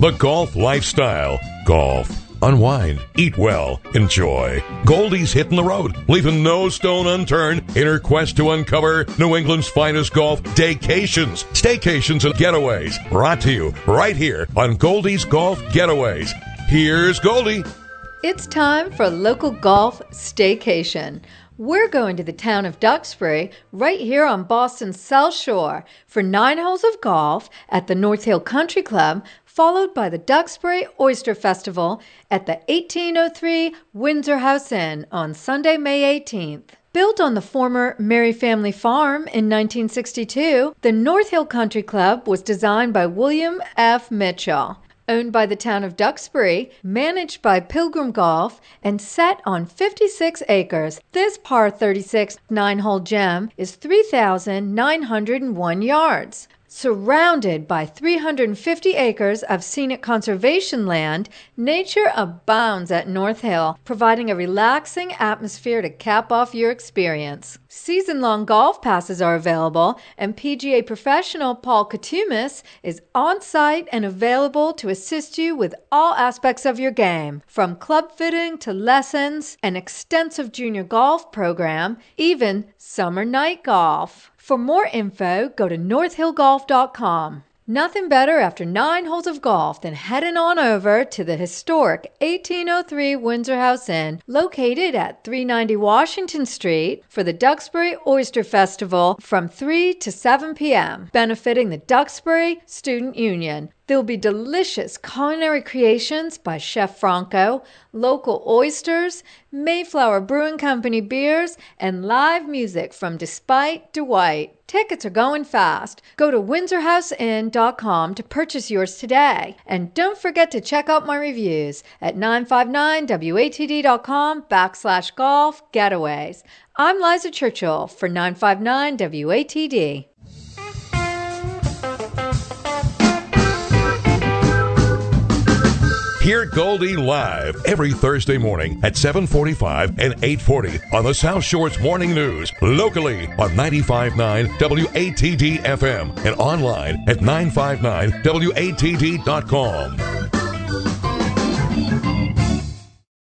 The golf lifestyle. Golf. Unwind, eat well, enjoy. Goldie's hitting the road, leaving no stone unturned in her quest to uncover New England's finest golf daycations, staycations, and getaways. Brought to you right here on Goldie's Golf Getaways. Here's Goldie. It's time for local golf staycation. We're going to the town of Duxbury, right here on Boston's South Shore, for nine holes of golf at the North Hill Country Club, followed by the Duxbury Oyster Festival at the 1803 Winsor House Inn on Sunday, May 18th. Built on the former Mary family farm in 1962, the North Hill Country Club was designed by William F. Mitchell owned by the town of Duxbury, managed by Pilgrim Golf, and set on 56 acres. This par 36 nine hole gem is 3,901 yards. Surrounded by 350 acres of scenic conservation land, nature abounds at North Hill, providing a relaxing atmosphere to cap off your experience. Season long golf passes are available, and PGA professional Paul Katumis is on site and available to assist you with all aspects of your game, from club fitting to lessons, an extensive junior golf program, even summer night golf. For more info, go to northhillgolf.com. Nothing better after nine holes of golf than heading on over to the historic 1803 Winsor House Inn, located at 390 Washington Street, for the Duxbury Oyster Festival from 3 to 7 p.m., benefiting the Duxbury Student Union. There'll be delicious culinary creations by Chef Franco, local oysters, Mayflower Brewing Company beers, and live music from Despite Dwight. Tickets are going fast. Go to winsorhouseinn.com to purchase yours today. And don't forget to check out my reviews at 959watd.com backslash golf getaways. I'm Liza Churchill for 959 WATD. Hear Goldie live every Thursday morning at 745 and 840 on the South Shore's Morning News, locally on 95.9 WATD FM and online at 959watd.com.